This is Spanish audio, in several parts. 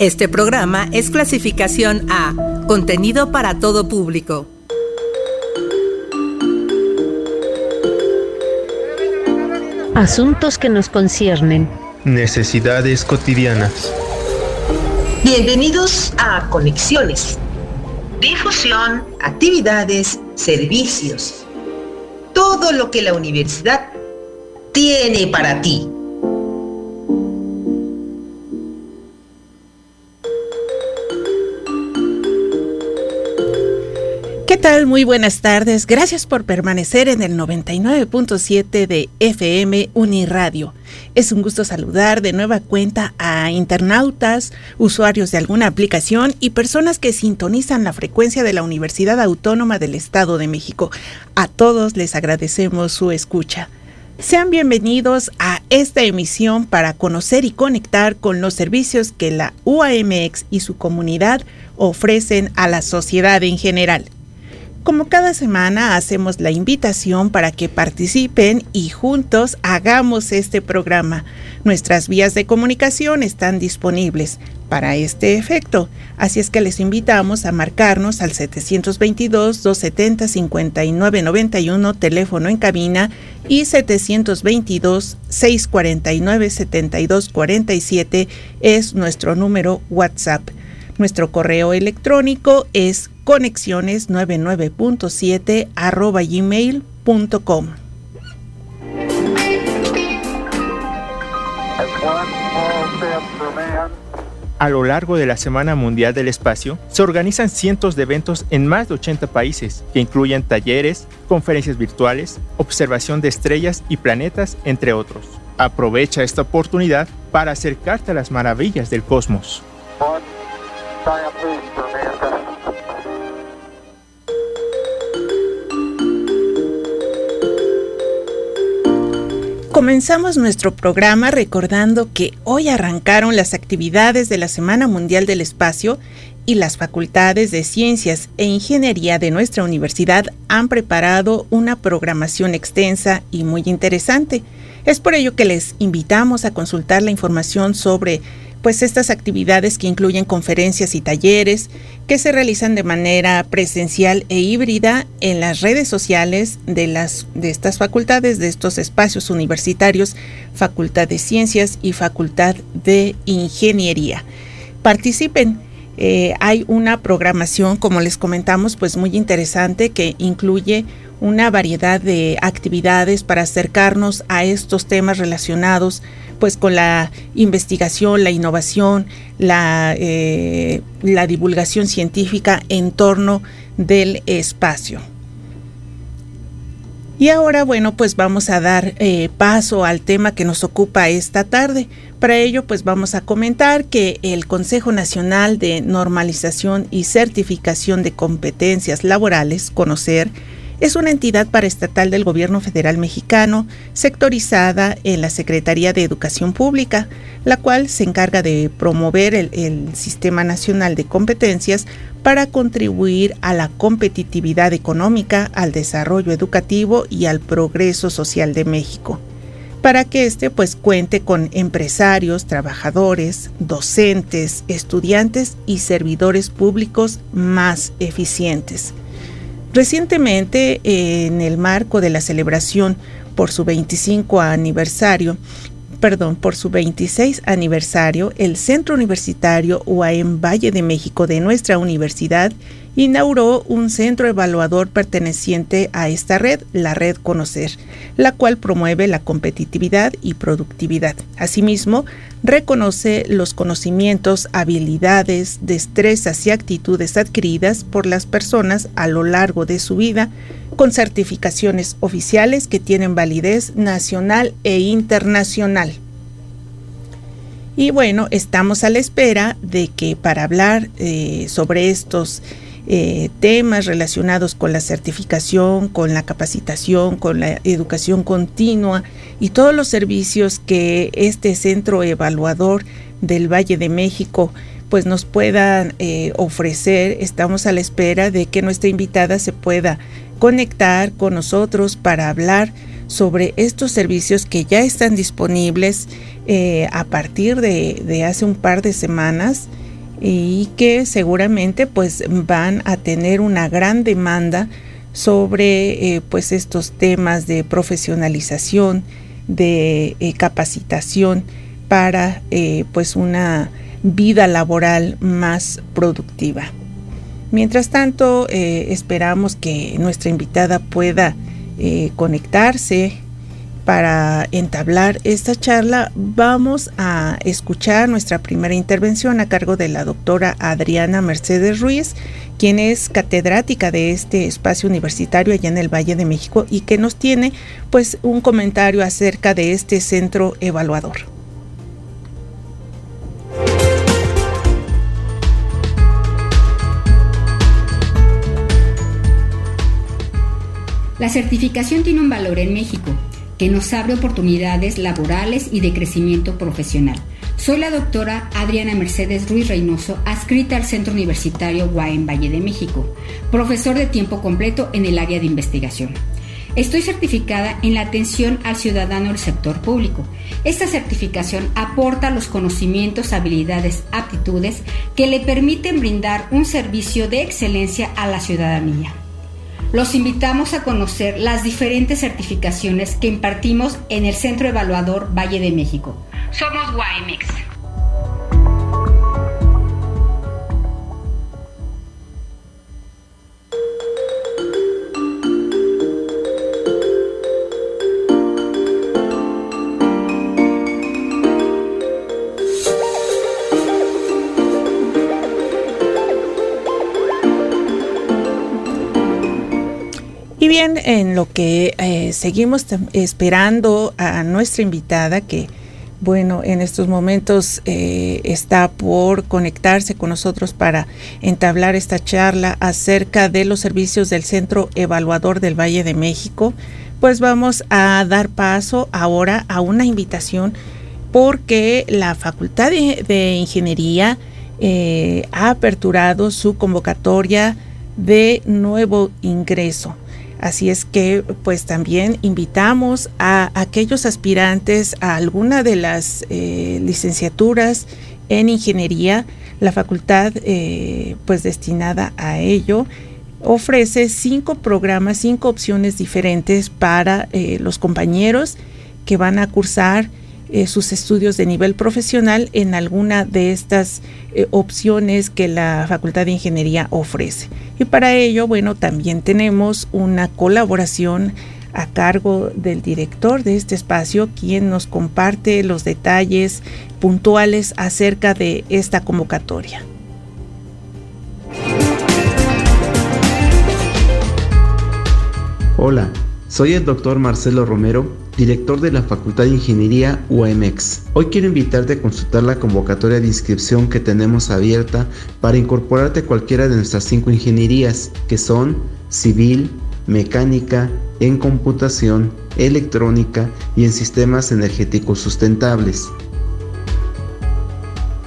Este programa es clasificación A, contenido para todo público. Asuntos que nos conciernen. Necesidades cotidianas. Bienvenidos a Conexiones. Difusión, actividades, servicios. Todo lo que la universidad tiene para ti. Tal? Muy buenas tardes. Gracias por permanecer en el 99.7 de FM Uniradio. Es un gusto saludar de nueva cuenta a internautas, usuarios de alguna aplicación y personas que sintonizan la frecuencia de la Universidad Autónoma del Estado de México. A todos les agradecemos su escucha. Sean bienvenidos a esta emisión para conocer y conectar con los servicios que la UAMX y su comunidad ofrecen a la sociedad en general. Como cada semana hacemos la invitación para que participen y juntos hagamos este programa. Nuestras vías de comunicación están disponibles para este efecto, así es que les invitamos a marcarnos al 722-270-5991 teléfono en cabina y 722-649-7247 es nuestro número WhatsApp. Nuestro correo electrónico es conexiones99.7 arroba gmail.com. A lo largo de la Semana Mundial del Espacio, se organizan cientos de eventos en más de 80 países, que incluyen talleres, conferencias virtuales, observación de estrellas y planetas, entre otros. Aprovecha esta oportunidad para acercarte a las maravillas del cosmos. Comenzamos nuestro programa recordando que hoy arrancaron las actividades de la Semana Mundial del Espacio y las facultades de Ciencias e Ingeniería de nuestra universidad han preparado una programación extensa y muy interesante. Es por ello que les invitamos a consultar la información sobre pues estas actividades que incluyen conferencias y talleres que se realizan de manera presencial e híbrida en las redes sociales de las de estas facultades de estos espacios universitarios, Facultad de Ciencias y Facultad de Ingeniería. Participen eh, hay una programación, como les comentamos, pues muy interesante que incluye una variedad de actividades para acercarnos a estos temas relacionados pues con la investigación, la innovación, la, eh, la divulgación científica en torno del espacio. Y ahora, bueno, pues vamos a dar eh, paso al tema que nos ocupa esta tarde. Para ello, pues vamos a comentar que el Consejo Nacional de Normalización y Certificación de Competencias Laborales, conocer, es una entidad paraestatal del gobierno federal mexicano, sectorizada en la Secretaría de Educación Pública, la cual se encarga de promover el, Sistema Nacional de Competencias para contribuir a la competitividad económica, al desarrollo educativo y al progreso social de México para que éste pues cuente con empresarios, trabajadores, docentes, estudiantes y servidores públicos más eficientes. Recientemente, en el marco de la celebración por su 25 aniversario, perdón, por su 26 aniversario, el Centro Universitario UAM Valle de México de nuestra universidad inauguró un centro evaluador perteneciente a esta red, la Red Conocer, la cual promueve la competitividad y productividad. Asimismo, reconoce los conocimientos, habilidades, destrezas y actitudes adquiridas por las personas a lo largo de su vida con certificaciones oficiales que tienen validez nacional e internacional. Y bueno, estamos a la espera de que para hablar eh, sobre estos eh, temas relacionados con la certificación, con la capacitación, con la educación continua y todos los servicios que este centro evaluador del Valle de México pues nos puedan eh, ofrecer. Estamos a la espera de que nuestra invitada se pueda conectar con nosotros para hablar sobre estos servicios que ya están disponibles eh, a partir de, de hace un par de semanas y que seguramente pues van a tener una gran demanda sobre eh, pues estos temas de profesionalización, de eh, capacitación para eh, pues una vida laboral más productiva. Mientras tanto, esperamos que nuestra invitada pueda conectarse para entablar esta charla vamos a escuchar nuestra primera intervención a cargo de la doctora Adriana Mercedes Ruiz, quien es catedrática de este espacio universitario allá en el Valle de México y que nos tiene pues un comentario acerca de este centro evaluador. La certificación tiene un valor en México que nos abre oportunidades laborales y de crecimiento profesional. Soy la doctora Adriana Mercedes Ruiz Reynoso, adscrita al Centro Universitario Guaen Valle de México, profesor de tiempo completo en el área de investigación. Estoy certificada en la atención al ciudadano del sector público. Esta certificación aporta los conocimientos, habilidades, aptitudes que le permiten brindar un servicio de excelencia a la ciudadanía. Los invitamos a conocer las diferentes certificaciones que impartimos en el Centro Evaluador Valle de México. Somos YMX. Bien, en lo que eh, seguimos esperando a nuestra invitada que, bueno, en estos momentos eh, está por conectarse con nosotros para entablar esta charla acerca de los servicios del Centro Evaluador del Valle de México, pues vamos a dar paso ahora a una invitación porque la Facultad de, Ingeniería eh, ha aperturado su convocatoria de nuevo ingreso. Así es que pues también invitamos a aquellos aspirantes a alguna de las eh, licenciaturas en ingeniería, la facultad eh, pues destinada a ello ofrece cinco programas, cinco opciones diferentes para eh, los compañeros que van a cursar eh, sus estudios de nivel profesional en alguna de estas eh, opciones que la Facultad de Ingeniería ofrece. Y para ello, bueno, también tenemos una colaboración a cargo del director de este espacio, quien nos comparte los detalles puntuales acerca de esta convocatoria. Hola, soy el doctor Marcelo Romero, director de la Facultad de Ingeniería UAMX. Hoy quiero invitarte a consultar la convocatoria de inscripción que tenemos abierta para incorporarte a cualquiera de nuestras cinco ingenierías, que son civil, mecánica, en computación, electrónica y en sistemas energéticos sustentables.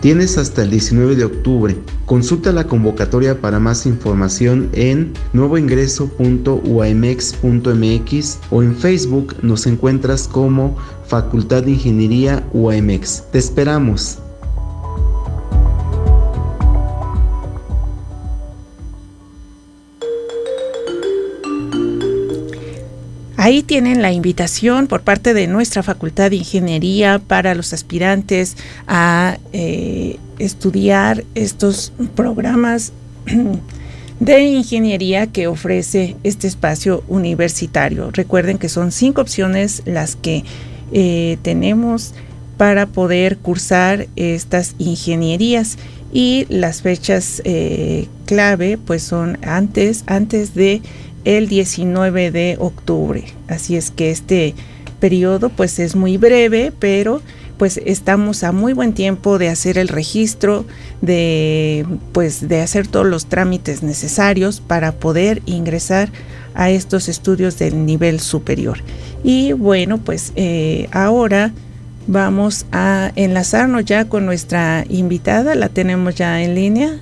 Tienes hasta el 19 de octubre. Consulta la convocatoria para más información en nuevoingreso.uamx.mx o en Facebook nos encuentras como Facultad de Ingeniería UAMX. Te esperamos. Ahí tienen la invitación por parte de nuestra Facultad de Ingeniería para los aspirantes a eh, estudiar estos programas de ingeniería que ofrece este espacio universitario. Recuerden que son cinco opciones las que eh, tenemos para poder cursar estas ingenierías y las fechas eh, clave pues son antes antes de el 19 de octubre. Así es que este periodo pues es muy breve, pero pues estamos a muy buen tiempo de hacer el registro, de pues de hacer todos los trámites necesarios para poder ingresar a estos estudios del nivel superior. Y bueno, pues eh, ahora vamos a enlazarnos ya con nuestra invitada, la tenemos ya en línea.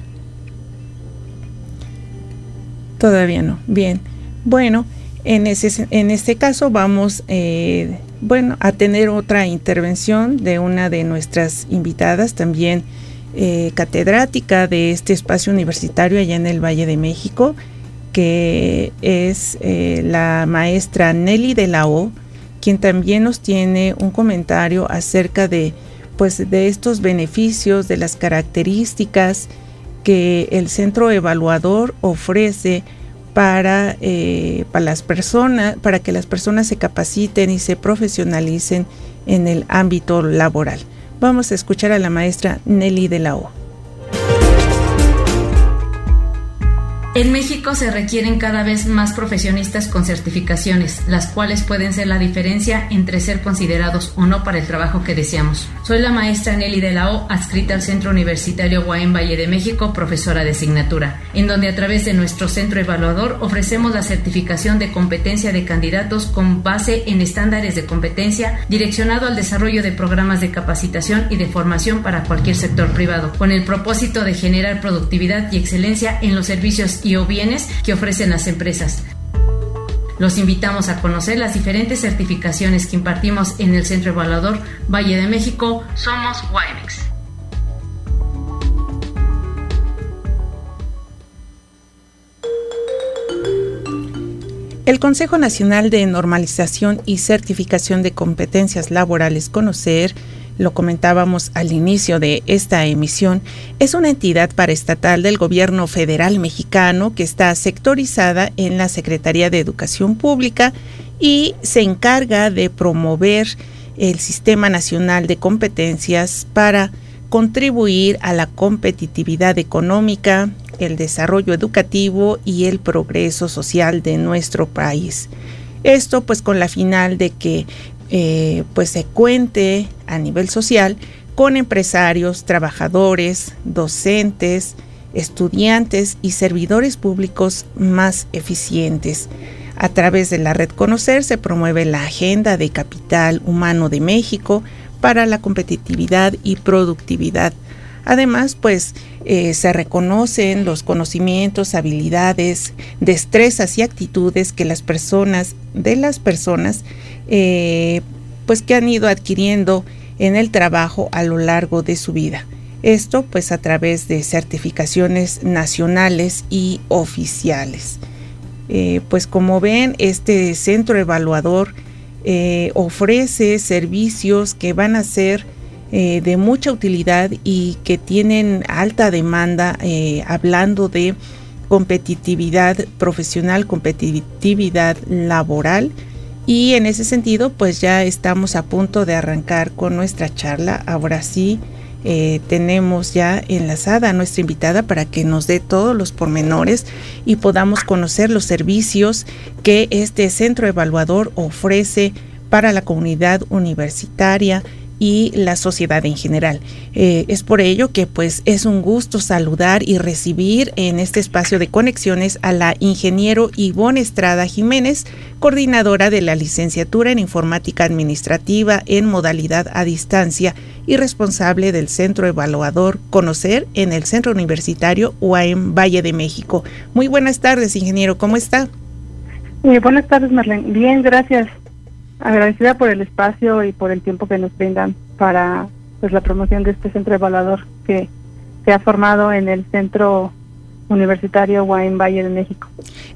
Todavía no. Bien. Bueno, en, ese, en este caso vamos eh, bueno, a tener otra intervención de una de nuestras invitadas también eh, catedrática de este espacio universitario allá en el Valle de México, que es eh, la maestra Nelly de la O, quien también nos tiene un comentario acerca de, pues, de estos beneficios, de las características que el centro evaluador ofrece para, eh, para las personas, para que las personas se capaciten y se profesionalicen en el ámbito laboral. Vamos a escuchar a la maestra Nelly de la O. En México se requieren cada vez más profesionistas con certificaciones, las cuales pueden ser la diferencia entre ser considerados o no para el trabajo que deseamos. Soy la maestra Nelly de la O, adscrita al Centro Universitario Guaén Valle de México, profesora de asignatura, en donde a través de nuestro centro evaluador ofrecemos la certificación de competencia de candidatos con base en estándares de competencia direccionado al desarrollo de programas de capacitación y de formación para cualquier sector privado, con el propósito de generar productividad y excelencia en los servicios y o bienes que ofrecen las empresas. Los invitamos a conocer las diferentes certificaciones que impartimos en el Centro Evaluador Valle de México. Somos WIMEX. El Consejo Nacional de Normalización y Certificación de Competencias Laborales, Conocer, lo comentábamos al inicio de esta emisión, es una entidad paraestatal del gobierno federal mexicano que está sectorizada en la Secretaría de Educación Pública y se encarga de promover el Sistema Nacional de Competencias para contribuir a la competitividad económica, el desarrollo educativo y el progreso social de nuestro país. Esto pues con la final de que eh, pues se cuente a nivel social con empresarios, trabajadores, docentes, estudiantes y servidores públicos más eficientes. A través de la red Conocer se promueve la Agenda de Capital Humano de México para la competitividad y productividad. Además, pues eh, se reconocen los conocimientos, habilidades, destrezas y actitudes que las personas, de las personas, eh, pues que han ido adquiriendo en el trabajo a lo largo de su vida. Esto pues a través de certificaciones nacionales y oficiales. Eh, pues como ven, este centro evaluador ofrece servicios que van a ser eh, de mucha utilidad y que tienen alta demanda eh, hablando de competitividad profesional, competitividad laboral. Y en ese sentido, pues ya estamos a punto de arrancar con nuestra charla. Ahora sí, eh, tenemos ya enlazada a nuestra invitada para que nos dé todos los pormenores y podamos conocer los servicios que este centro evaluador ofrece para la comunidad universitaria y la sociedad en general. Eh, es por ello que pues es un gusto saludar y recibir en este espacio de conexiones a la ingeniero Ivonne Estrada Jiménez, coordinadora de la licenciatura en informática administrativa en modalidad a distancia y responsable del centro evaluador Conocer en el Centro Universitario UAM Valle de México. Muy buenas tardes, ingeniero, ¿cómo está? Eh, buenas tardes, Marlene. Bien, gracias agradecida por el espacio y por el tiempo que nos brindan para pues la promoción de este centro evaluador que se ha formado en el centro universitario Wine Valle de México.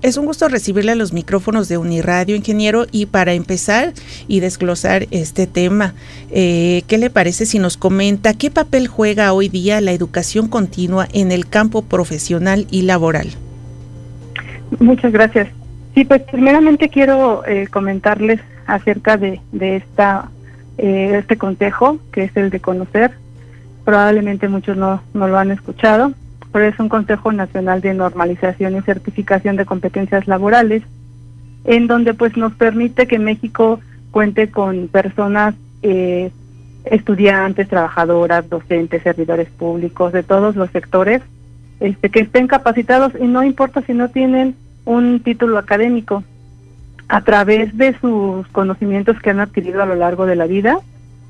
Es un gusto recibirle a los micrófonos de Uniradio, ingeniero, y para empezar y desglosar este tema, eh, ¿qué le parece si nos comenta qué papel juega hoy día la educación continua en el campo profesional y laboral? Muchas gracias. Sí, pues primeramente quiero eh, comentarles acerca de, de esta eh, este consejo, que es el de conocer. Probablemente muchos no, no lo han escuchado, pero es un Consejo Nacional de Normalización y Certificación de Competencias Laborales, en donde pues nos permite que México cuente con personas, eh, estudiantes, trabajadoras, docentes, servidores públicos, de todos los sectores, este, que estén capacitados y no importa si no tienen un título académico, a través de sus conocimientos que han adquirido a lo largo de la vida,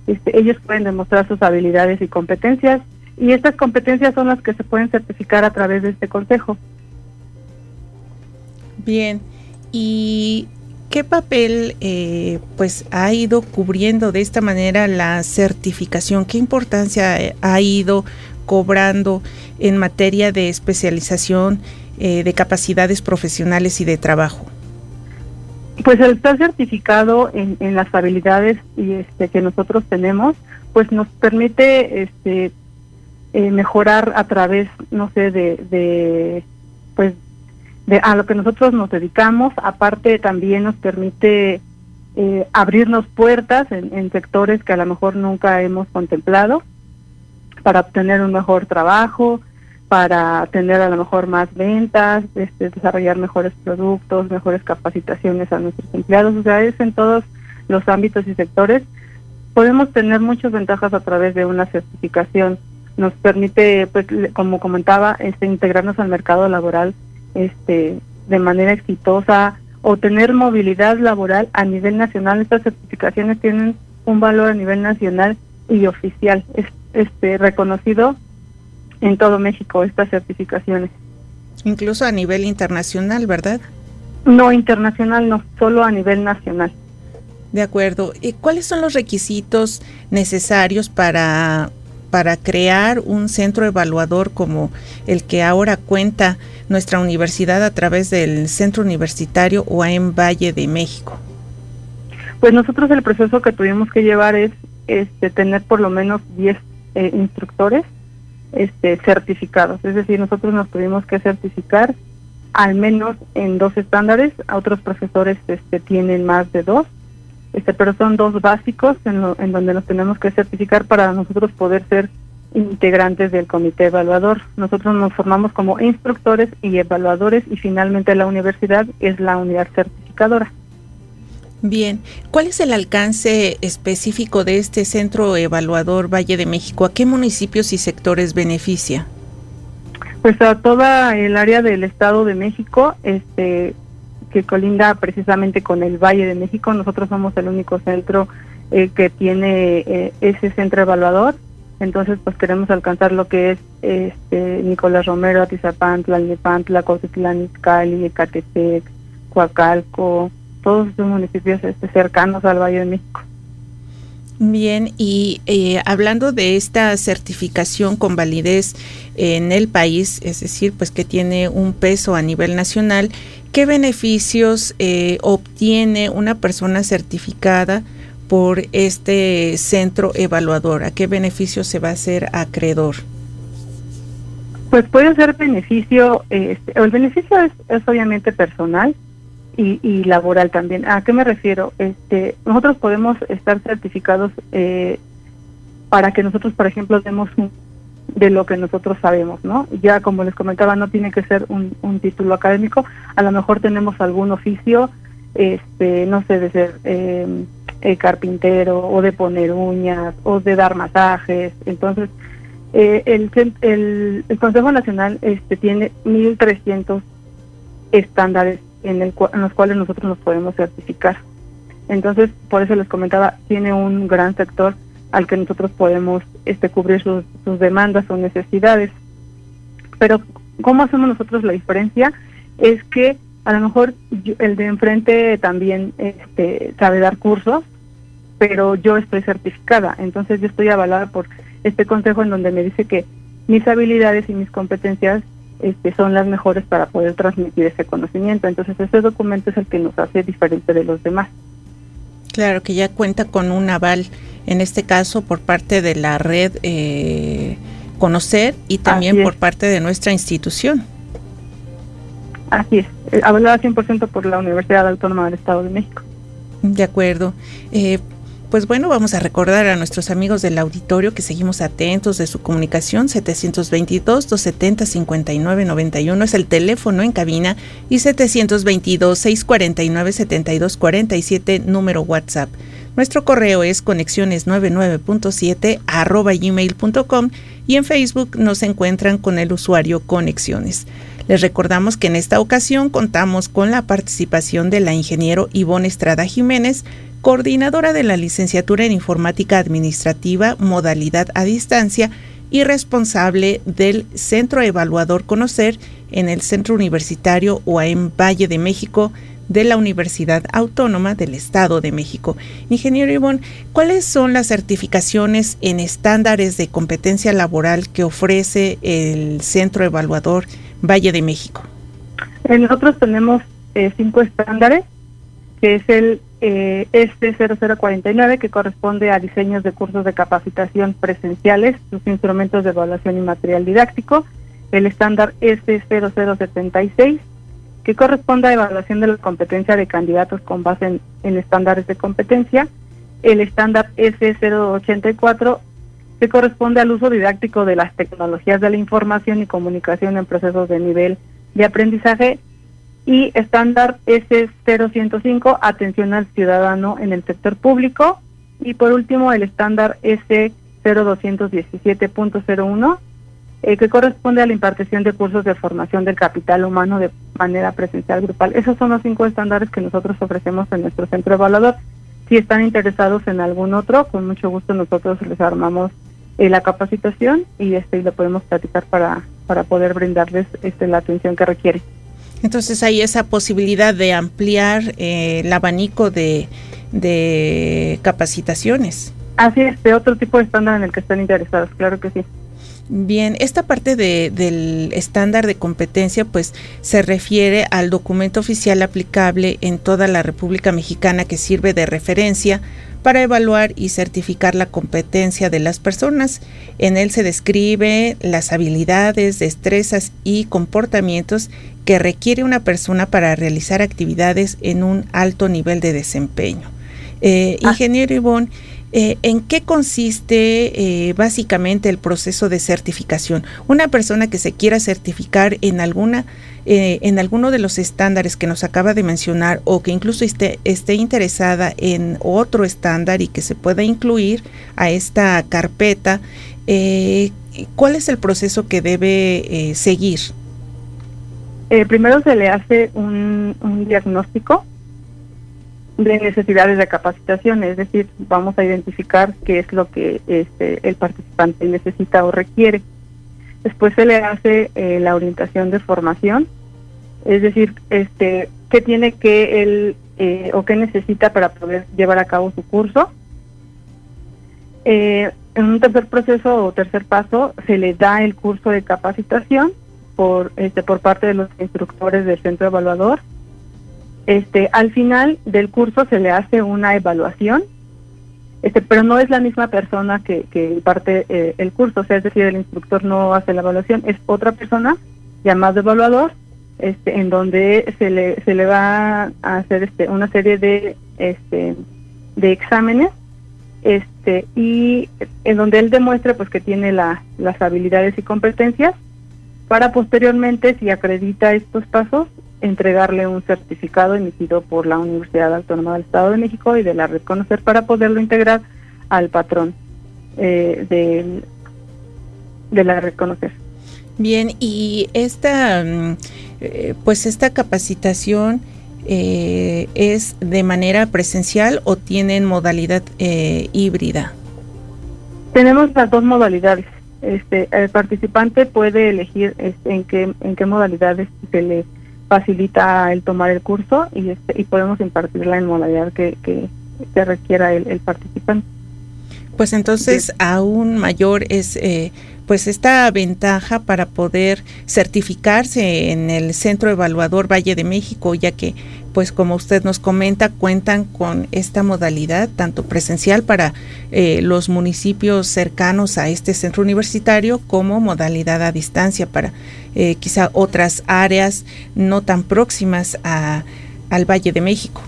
este, ellos pueden demostrar sus habilidades y competencias y estas competencias son las que se pueden certificar a través de este consejo. Bien, ¿y qué papel eh, pues ha ido cubriendo de esta manera la certificación? ¿Qué importancia ha ido cobrando en materia de especialización, eh, de capacidades profesionales y de trabajo? Pues el estar certificado en, las habilidades y este, que nosotros tenemos, pues nos permite este, eh, mejorar a través, no sé, de, de, pues, de a lo que nosotros nos dedicamos. Aparte, también nos permite eh, abrirnos puertas en, sectores que a lo mejor nunca hemos contemplado para obtener un mejor trabajo, para tener a lo mejor más ventas, este, desarrollar mejores productos, mejores capacitaciones a nuestros empleados, o sea, es en todos los ámbitos y sectores. Podemos tener muchas ventajas a través de una certificación. Nos permite, pues, como comentaba, este, integrarnos al mercado laboral este, de manera exitosa o tener movilidad laboral a nivel nacional. Estas certificaciones tienen un valor a nivel nacional y oficial, es este, reconocido en todo México estas certificaciones. Incluso a nivel internacional, ¿verdad? No, internacional no, solo a nivel nacional. De acuerdo. ¿Y cuáles son los requisitos necesarios para, para crear un centro evaluador como el que ahora cuenta nuestra universidad a través del Centro Universitario UAM Valle de México? Pues nosotros el proceso que tuvimos que llevar es este, tener por lo menos 10 eh, instructores este, certificados. Es decir, nosotros nos tuvimos que certificar al menos en dos estándares, otros profesores este, tienen más de dos, este, pero son dos básicos en, en donde nos tenemos que certificar para nosotros poder ser integrantes del comité evaluador. Nosotros nos formamos como instructores y evaluadores y finalmente la universidad es la unidad certificadora. Bien, ¿cuál es el alcance específico de este centro evaluador Valle de México? ¿A qué municipios y sectores beneficia? Pues a toda el área del Estado de México, este que colinda precisamente con el Valle de México. Nosotros somos el único centro eh, que tiene eh, ese centro evaluador. Entonces, pues queremos alcanzar lo que es este Nicolás Romero, Atizapantla, Nepantla, Cotitlán, Izcalli, Ecatepec, Coacalco, todos los municipios este, cercanos al Valle de México. Bien, y eh, hablando de esta certificación con validez en el país, es decir, pues que tiene un peso a nivel nacional, ¿qué beneficios eh, obtiene una persona certificada por este centro evaluador? ¿A qué beneficios se va a hacer acreedor? Pues puede ser beneficio, este, el beneficio es, es obviamente personal, y, laboral también. ¿A qué me refiero? Este, nosotros podemos estar certificados eh, para que nosotros, por ejemplo, demos de lo que nosotros sabemos, ¿no? Ya como les comentaba, no tiene que ser un, título académico, a lo mejor tenemos algún oficio, este, no sé, de ser eh, carpintero o de poner uñas o de dar masajes, entonces eh, el, el, el Consejo Nacional este, tiene 1.300 estándares en, el, en los cuales nosotros nos podemos certificar. Entonces, por eso les comentaba, tiene un gran sector al que nosotros podemos este, cubrir sus, demandas o necesidades. Pero, ¿cómo hacemos nosotros la diferencia? Es que a lo mejor el de enfrente también este, sabe dar cursos, pero yo estoy certificada. Entonces, yo estoy avalada por este consejo en donde me dice que mis habilidades y mis competencias este, son las mejores para poder transmitir ese conocimiento. Entonces, ese documento es el que nos hace diferente de los demás. Claro, que ya cuenta con un aval, en este caso por parte de la red eh, Conocer y también por parte de nuestra institución. Así es, eh, avalada 100% por la Universidad Autónoma del Estado de México. De acuerdo. Eh, pues bueno, vamos a recordar a nuestros amigos del auditorio que seguimos atentos de su comunicación 722-270-5991 es el teléfono en cabina y 722-649-7247 número WhatsApp. Nuestro correo es conexiones99.7 arroba gmail.com y en Facebook nos encuentran con el usuario Conexiones. Les recordamos que en esta ocasión contamos con la participación de la ingeniero Ivonne Estrada Jiménez, coordinadora de la licenciatura en Informática Administrativa, modalidad a distancia y responsable del Centro Evaluador Conocer en el Centro Universitario UAM Valle de México de la Universidad Autónoma del Estado de México. Ingeniero Ivonne, ¿cuáles son las certificaciones en estándares de competencia laboral que ofrece el Centro Evaluador Valle de México? Eh, nosotros tenemos eh, cinco estándares, que es el eh, este 0049, que corresponde a diseños de cursos de capacitación presenciales, sus instrumentos de evaluación y material didáctico, el estándar S0076, que corresponde a evaluación de la competencia de candidatos con base en, estándares de competencia, el estándar S084, corresponde al uso didáctico de las tecnologías de la información y comunicación en procesos de nivel de aprendizaje, y estándar S0105, atención al ciudadano en el sector público, y por último el estándar S0217.01, eh, que corresponde a la impartición de cursos de formación del capital humano de manera presencial grupal. Esos son los cinco estándares que nosotros ofrecemos en nuestro centro evaluador. Si están interesados en algún otro, con mucho gusto nosotros les armamos eh, la capacitación y este lo podemos platicar para, para poder brindarles este, la atención que requiere. Entonces hay esa posibilidad de ampliar eh, el abanico de, de capacitaciones. Así es, de otro tipo de estándar en el que están interesados, claro que sí. Bien, esta parte de, del estándar de competencia pues se refiere al documento oficial aplicable en toda la República Mexicana que sirve de referencia para evaluar y certificar la competencia de las personas. En él se describe las habilidades, destrezas y comportamientos que requiere una persona para realizar actividades en un alto nivel de desempeño. Eh, ah. Ingeniero Ivonne, eh, ¿En qué consiste eh, básicamente el proceso de certificación? Una persona que se quiera certificar en alguna eh, en alguno de los estándares que nos acaba de mencionar o que incluso esté, esté interesada en otro estándar y que se pueda incluir a esta carpeta, ¿cuál es el proceso que debe seguir? primero se le hace un diagnóstico de necesidades de capacitación, es decir, vamos a identificar qué es lo que este, el participante necesita o requiere. Después se le hace eh, la orientación de formación, es decir, este, qué tiene que él eh, o qué necesita para poder llevar a cabo su curso. Eh, en un tercer proceso o tercer paso se le da el curso de capacitación por este por parte de los instructores del centro evaluador este, al final del curso se le hace una evaluación, este, pero no es la misma persona que, que imparte eh, el curso, o sea, es decir, el instructor no hace la evaluación, es otra persona llamado evaluador, este, en donde se le, se le va a hacer este, una serie de, este, de exámenes este, y en donde él demuestre pues que tiene la, las habilidades y competencias para posteriormente, si acredita estos pasos, entregarle un certificado emitido por la Universidad Autónoma del Estado de México y de la Red Conocer para poderlo integrar al patrón eh, de, la Red Conocer. Bien, y esta, mm, eh, pues esta capacitación eh, es de manera presencial o tienen modalidad híbrida. Tenemos las dos modalidades. Este, el participante puede elegir este, en qué en qué modalidades se le facilita el tomar el curso y, este, y podemos impartirla en modalidad que, que, requiera el, participante. Pues entonces aún mayor es eh, pues esta ventaja para poder certificarse en el Centro Evaluador Valle de México, ya que pues como usted nos comenta, cuentan con esta modalidad, tanto presencial para eh, los municipios cercanos a este centro universitario, como modalidad a distancia para eh, quizá otras áreas no tan próximas a, al Valle de México.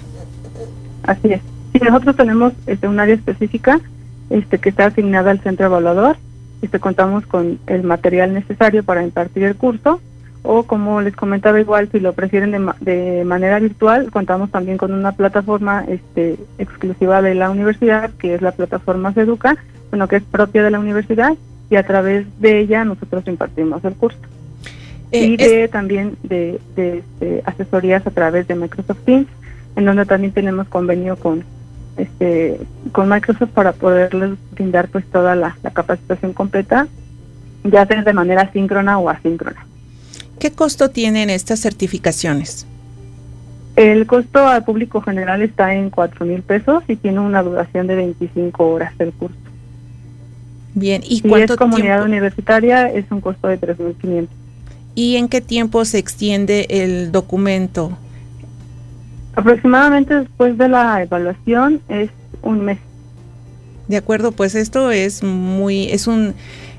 Así es. Sí, nosotros tenemos este, un área específica este, que está asignada al centro evaluador este, contamos con el material necesario para impartir el curso o como les comentaba igual si lo prefieren de, de manera virtual contamos también con una plataforma este, exclusiva de la universidad que es la plataforma Seduca bueno que es propia de la universidad y a través de ella nosotros impartimos el curso. Eh, y de, también de, de, de, asesorías a través de Microsoft Teams en donde también tenemos convenio con este, con Microsoft para poderles brindar pues toda la, capacitación completa, ya sea de manera síncrona o asíncrona. ¿Qué costo tienen estas certificaciones? El costo al público general está en cuatro mil pesos y tiene una duración de 25 horas el curso. Bien, ¿y si es comunidad universitaria es un costo de 3.500. ¿Y en qué tiempo se extiende el documento? Aproximadamente después de la evaluación es un mes. De acuerdo, pues esto es muy, es un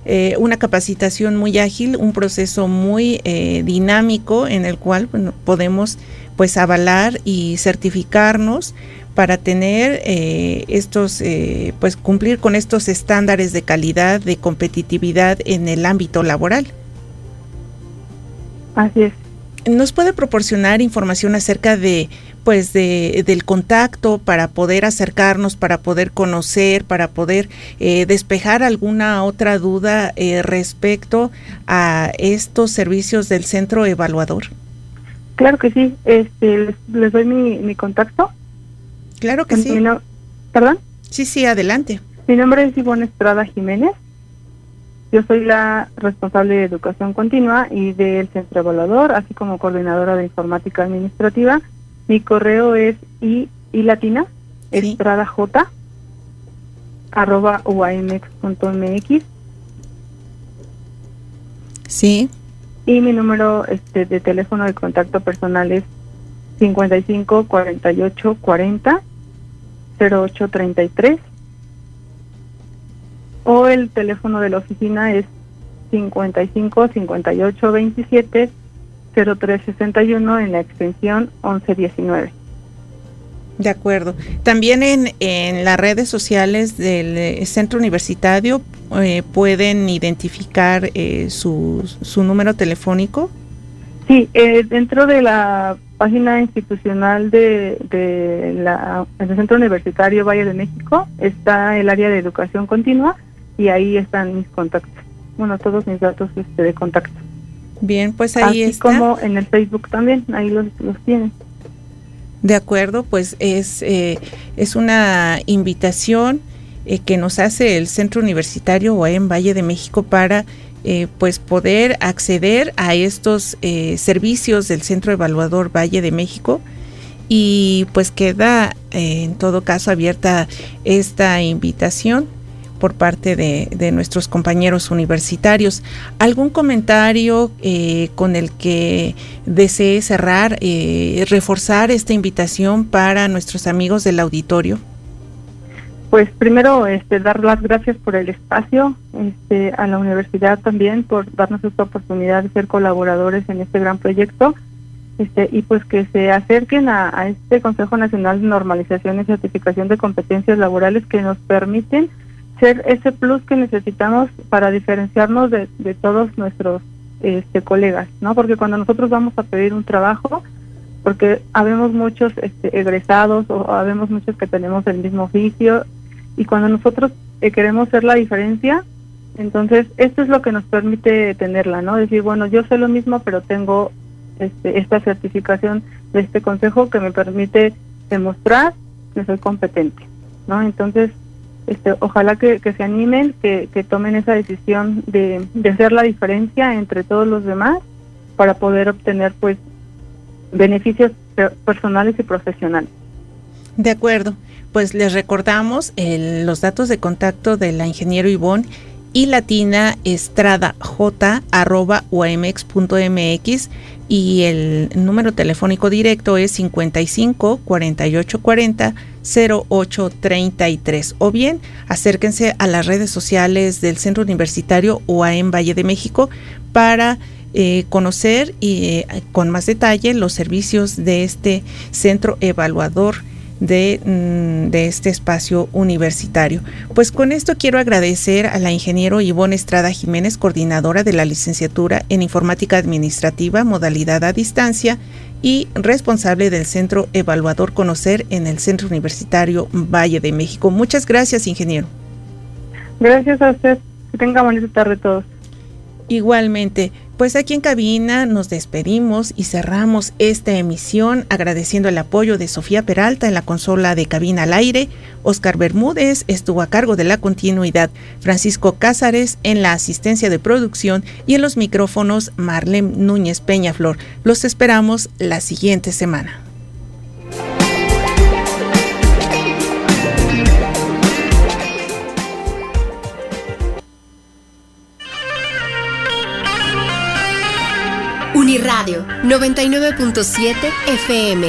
eh, una capacitación muy ágil, un proceso muy eh, dinámico en el cual podemos pues avalar y certificarnos para tener eh, estos, eh, pues cumplir con estos estándares de calidad, de competitividad en el ámbito laboral. Así es. ¿Nos puede proporcionar información acerca de, pues, de, del contacto para poder acercarnos, para poder conocer, para poder eh, despejar alguna otra duda respecto a estos servicios del centro evaluador? Claro que sí. Este, les, doy mi, contacto. Claro que sí. ¿Perdón? Sí, sí, adelante. Mi nombre es Ivonne Estrada Jiménez. Yo soy la responsable de educación continua y del centro evaluador, así como coordinadora de informática administrativa. Mi correo es i, i latina, estrada j, arroba uamx.mx. Sí. Y mi número este, de teléfono de contacto personal es 55 48 40 08 33 o el teléfono de la oficina es 55 58 27 03 61 en la extensión 1119. De acuerdo. También en, en las redes sociales del eh, centro universitario eh, pueden identificar eh, su, su número telefónico. Sí, dentro de la página institucional de, de la, del Centro Universitario Valle de México está el área de educación continua y ahí están mis contactos. Bueno, todos mis datos este, de contacto. Bien, pues ahí Así como en el Facebook también, ahí los, los tienen. De acuerdo, pues es, eh, es una invitación eh, que nos hace el Centro Universitario en Valle de México para eh, pues poder acceder a estos servicios del Centro Evaluador Valle de México. Y pues queda en todo caso abierta esta invitación por parte de, nuestros compañeros universitarios. ¿Algún comentario eh, con el que desee cerrar, eh, reforzar esta invitación para nuestros amigos del auditorio? Pues primero, este, dar las gracias por el espacio, este, a la universidad también por darnos esta oportunidad de ser colaboradores en este gran proyecto, este, y pues que se acerquen a este Consejo Nacional de Normalización y Certificación de Competencias Laborales que nos permiten ser ese plus que necesitamos para diferenciarnos de, de todos nuestros este, colegas, ¿no? Porque cuando nosotros vamos a pedir un trabajo, porque habemos muchos este, egresados o habemos muchos que tenemos el mismo oficio y cuando nosotros eh, queremos ser la diferencia, entonces esto es lo que nos permite tenerla, ¿no? Decir, bueno, yo sé lo mismo, pero tengo este, esta certificación de este consejo que me permite demostrar que soy competente, ¿no? Entonces, este, ojalá que, se animen, que, tomen esa decisión de, hacer la diferencia entre todos los demás para poder obtener pues beneficios personales y profesionales. De acuerdo, pues les recordamos los datos de contacto de la ingeniero Ivonne y latina estrada j arroba mx y el número telefónico directo es 55 48 40 08 33 o bien acérquense a las redes sociales del Centro Universitario UAM Valle de México para eh, conocer y, eh, con más detalle los servicios de este centro evaluador de, mm, de, este espacio universitario. Pues con esto quiero agradecer a la ingeniero Ivonne Estrada Jiménez, coordinadora de la licenciatura en informática administrativa, modalidad a distancia y responsable del Centro Evaluador Conocer en el Centro Universitario Valle de México. Muchas gracias, ingeniero. Gracias a usted. Que tenga bonita tarde todos. Igualmente, pues aquí en cabina nos despedimos y cerramos esta emisión agradeciendo el apoyo de Sofía Peralta en la consola de cabina al aire, Oscar Bermúdez estuvo a cargo de la continuidad, Francisco Cázares en la asistencia de producción y en los micrófonos Marlene Núñez Peñaflor. Los esperamos la siguiente semana. Uniradio 99.7 FM.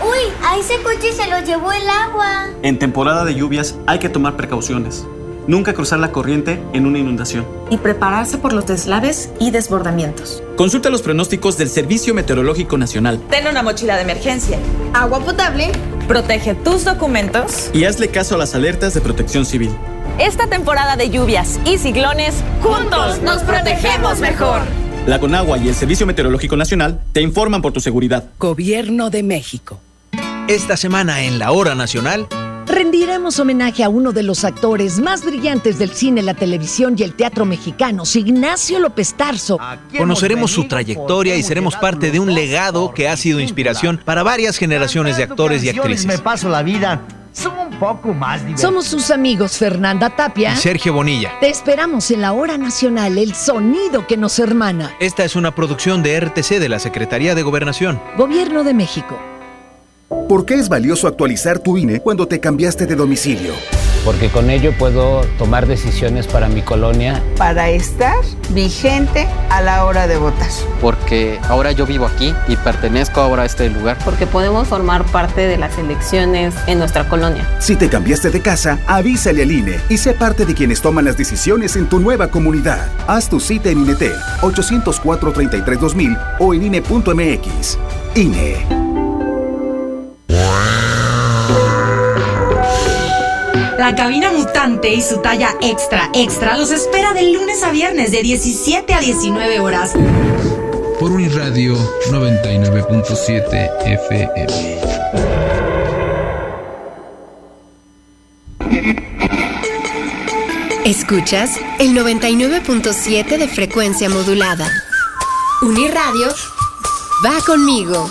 Uy, a ese coche se lo llevó el agua. En temporada de lluvias hay que tomar precauciones. Nunca cruzar la corriente en una inundación. Y prepararse por los deslaves y desbordamientos. Consulta los pronósticos del Servicio Meteorológico Nacional. Ten una mochila de emergencia, agua potable, protege tus documentos y hazle caso a las alertas de protección civil. Esta temporada de lluvias y ciclones, juntos nos protegemos mejor. La Conagua y el Servicio Meteorológico Nacional te informan por tu seguridad. Gobierno de México. Esta semana en la Hora Nacional rendiremos homenaje a uno de los actores más brillantes del cine, la televisión y el teatro mexicanos, Ignacio López Tarso. Conoceremos su trayectoria y seremos parte de un legado que ha sido inspiración para varias generaciones de actores y actrices. Me paso la vida poco más Somos sus amigos Fernanda Tapia y Sergio Bonilla. Te esperamos en la hora nacional, el sonido que nos hermana. Esta es una producción de RTC de la Secretaría de Gobernación. Gobierno de México. ¿Por qué es valioso actualizar tu INE cuando te cambiaste de domicilio? Porque con ello puedo tomar decisiones para mi colonia. Para estar vigente a la hora de votar. Porque ahora yo vivo aquí y pertenezco ahora a este lugar. Porque podemos formar parte de las elecciones en nuestra colonia. Si te cambiaste de casa, avísale al INE y sé parte de quienes toman las decisiones en tu nueva comunidad. Haz tu cita en INET 804 33 2000 o en INE.mx. INE. La cabina mutante y su talla extra extra los espera de lunes a viernes de 17 a 19 horas. Por Uniradio 99.7 FM. Escuchas el 99.7 de frecuencia modulada. Uniradio va conmigo.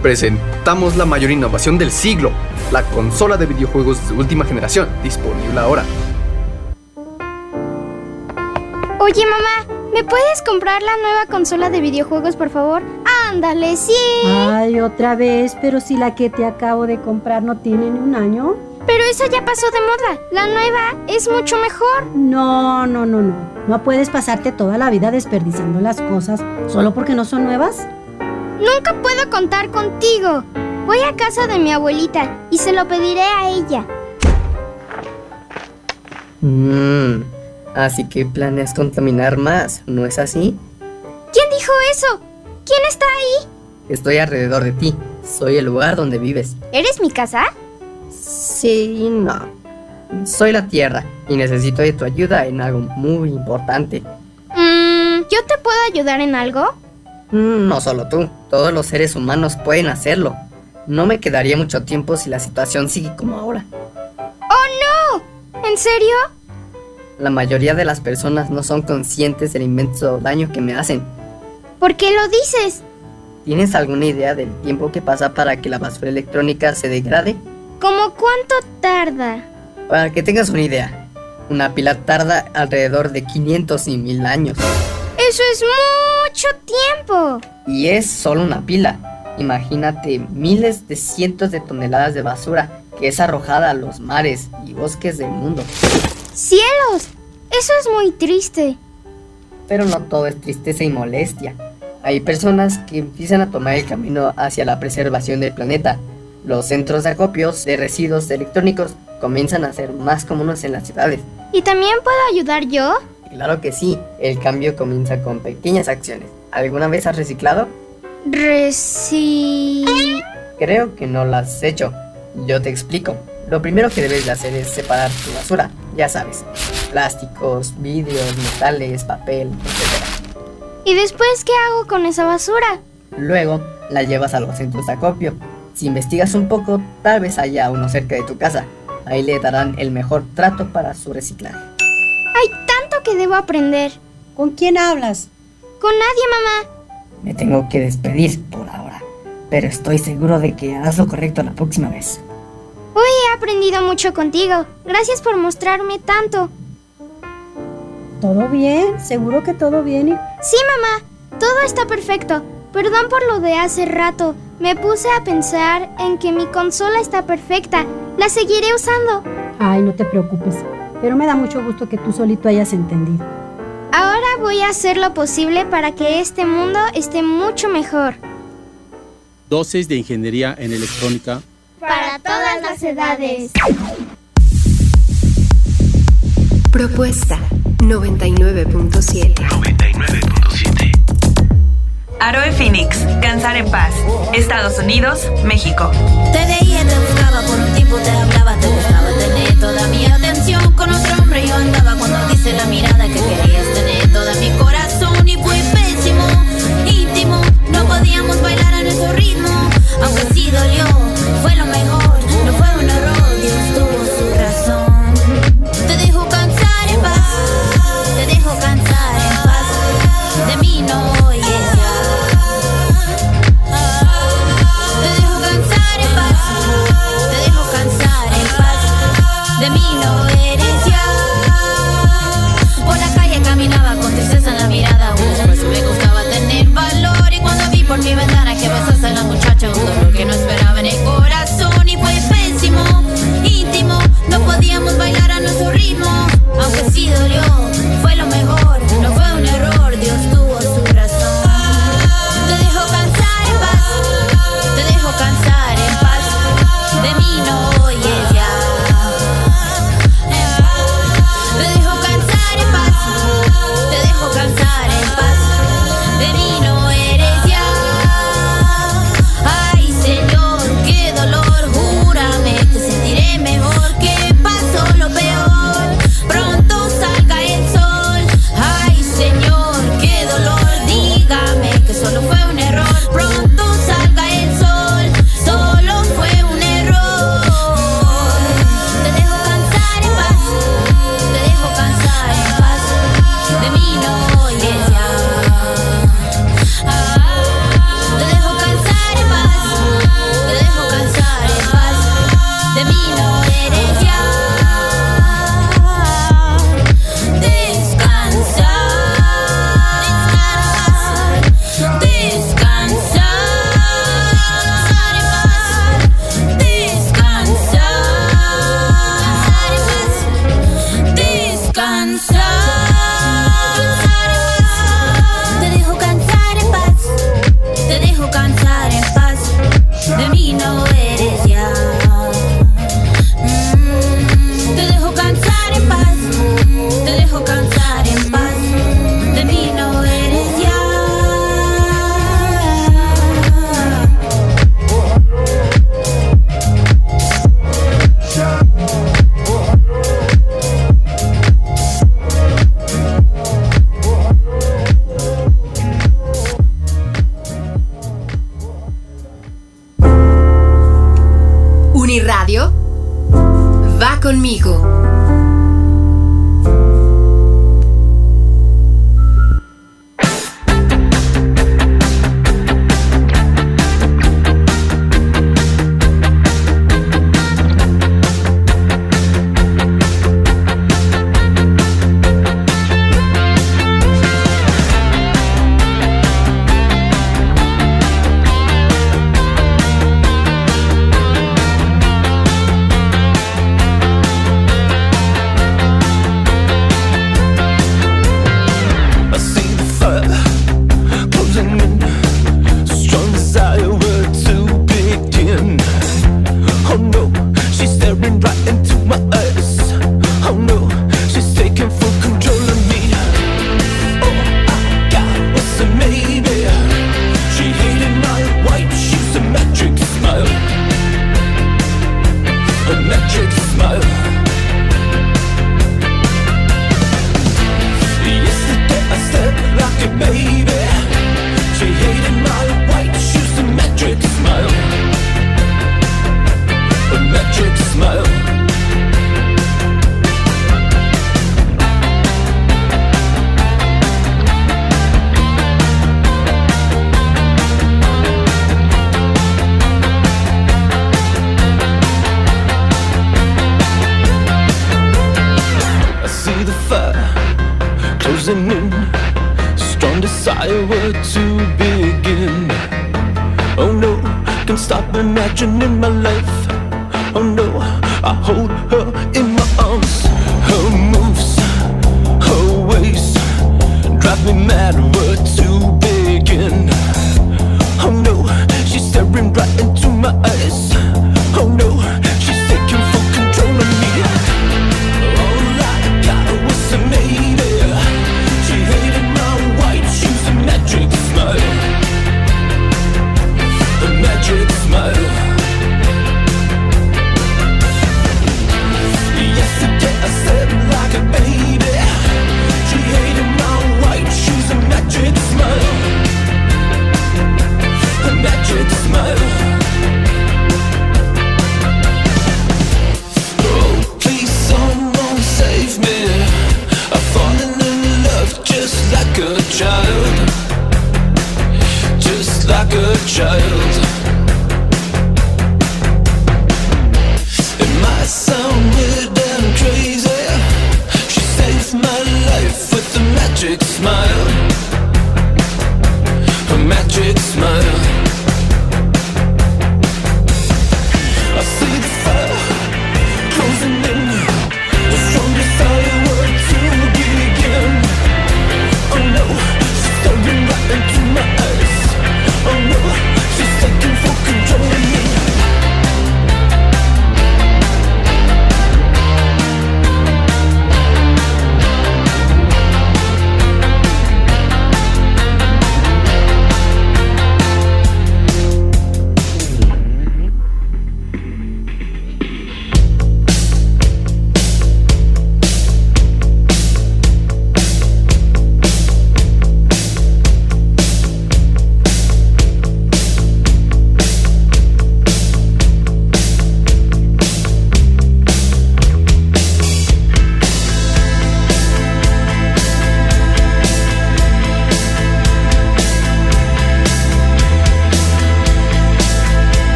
Presentamos la mayor innovación del siglo la consola de videojuegos de última generación, disponible ahora. Oye mamá, ¿me puedes comprar la nueva consola de videojuegos por favor? Ándale, sí. Ay, otra vez, pero si la que te acabo de comprar no tiene ni un año. Pero esa ya pasó de moda. La nueva es mucho mejor. No, no, no, no. No puedes pasarte toda la vida desperdiciando las cosas solo porque no son nuevas. Nunca puedo contar contigo. Voy a casa de mi abuelita y se lo pediré a ella. Mmm, así que planeas contaminar más, ¿no es así? ¿Quién dijo eso? ¿Quién está ahí? Estoy alrededor de ti. Soy el lugar donde vives. ¿Eres mi casa? Sí no. Soy la Tierra y necesito de tu ayuda en algo muy importante. Mmm, ¿yo te puedo ayudar en algo? Mm, no solo tú, todos los seres humanos pueden hacerlo. No me quedaría mucho tiempo si la situación sigue como ahora. ¡Oh, no! ¿En serio? La mayoría de las personas no son conscientes del inmenso daño que me hacen. ¿Por qué lo dices? ¿Tienes alguna idea del tiempo que pasa para que la basura electrónica se degrade? ¿Cómo cuánto tarda? Para que tengas una idea, una pila tarda alrededor de 500 y 1000 años. ¡Eso es mucho tiempo! Y es solo una pila. Imagínate miles de cientos de toneladas de basura que es arrojada a los mares y bosques del mundo. ¡Cielos! Eso es muy triste. Pero no todo es tristeza y molestia. Hay personas que empiezan a tomar el camino hacia la preservación del planeta. Los centros de acopios de residuos electrónicos comienzan a ser más comunes en las ciudades. ¿Y también puedo ayudar yo? Claro que sí. El cambio comienza con pequeñas acciones. ¿Alguna vez has reciclado? Reci... Creo que no lo has hecho. Yo te explico. Lo primero que debes de hacer es separar tu basura. Ya sabes. Plásticos, vidrios, metales, papel, etc. ¿Y después qué hago con esa basura? Luego la llevas a los centros de acopio. Si investigas un poco, tal vez haya uno cerca de tu casa. Ahí le darán el mejor trato para su reciclaje. Hay tanto que debo aprender. ¿Con quién hablas? Con nadie, mamá. Me tengo que despedir por ahora, pero estoy seguro de que harás lo correcto la próxima vez. Hoy he aprendido mucho contigo. Gracias por mostrarme tanto. ¿Todo bien? ¿Seguro que todo bien? Y... Sí, mamá. Todo está perfecto. Perdón por lo de hace rato. Me puse a pensar en que mi consola está perfecta. La seguiré usando. Ay, no te preocupes. Pero me da mucho gusto que tú solito hayas entendido. Ahora voy a hacer lo posible para que este mundo esté mucho mejor. Dosis de Ingeniería en Electrónica. Para todas las edades. Propuesta 99.7. 99.7. Aroe Phoenix, Cansar en Paz, Estados Unidos, México. Te veía, te buscaba, por un tiempo te hablaba, te relación con otro hombre yo andaba cuando dice la mirada que querías tener toda mi corazón y fue pésimo, íntimo, no podíamos bailar a nuestro ritmo, aunque sí dolió, fue lo mejor, no fue un error, Dios tuvo su razón. contigo. reasoning Strong desire to begin. Oh no, can't stop imagining my life. Oh no, I hold her in my arms. Her moves, her ways Drive me mad. child. It might sound weird and crazy. She my life with smile. A magic smile.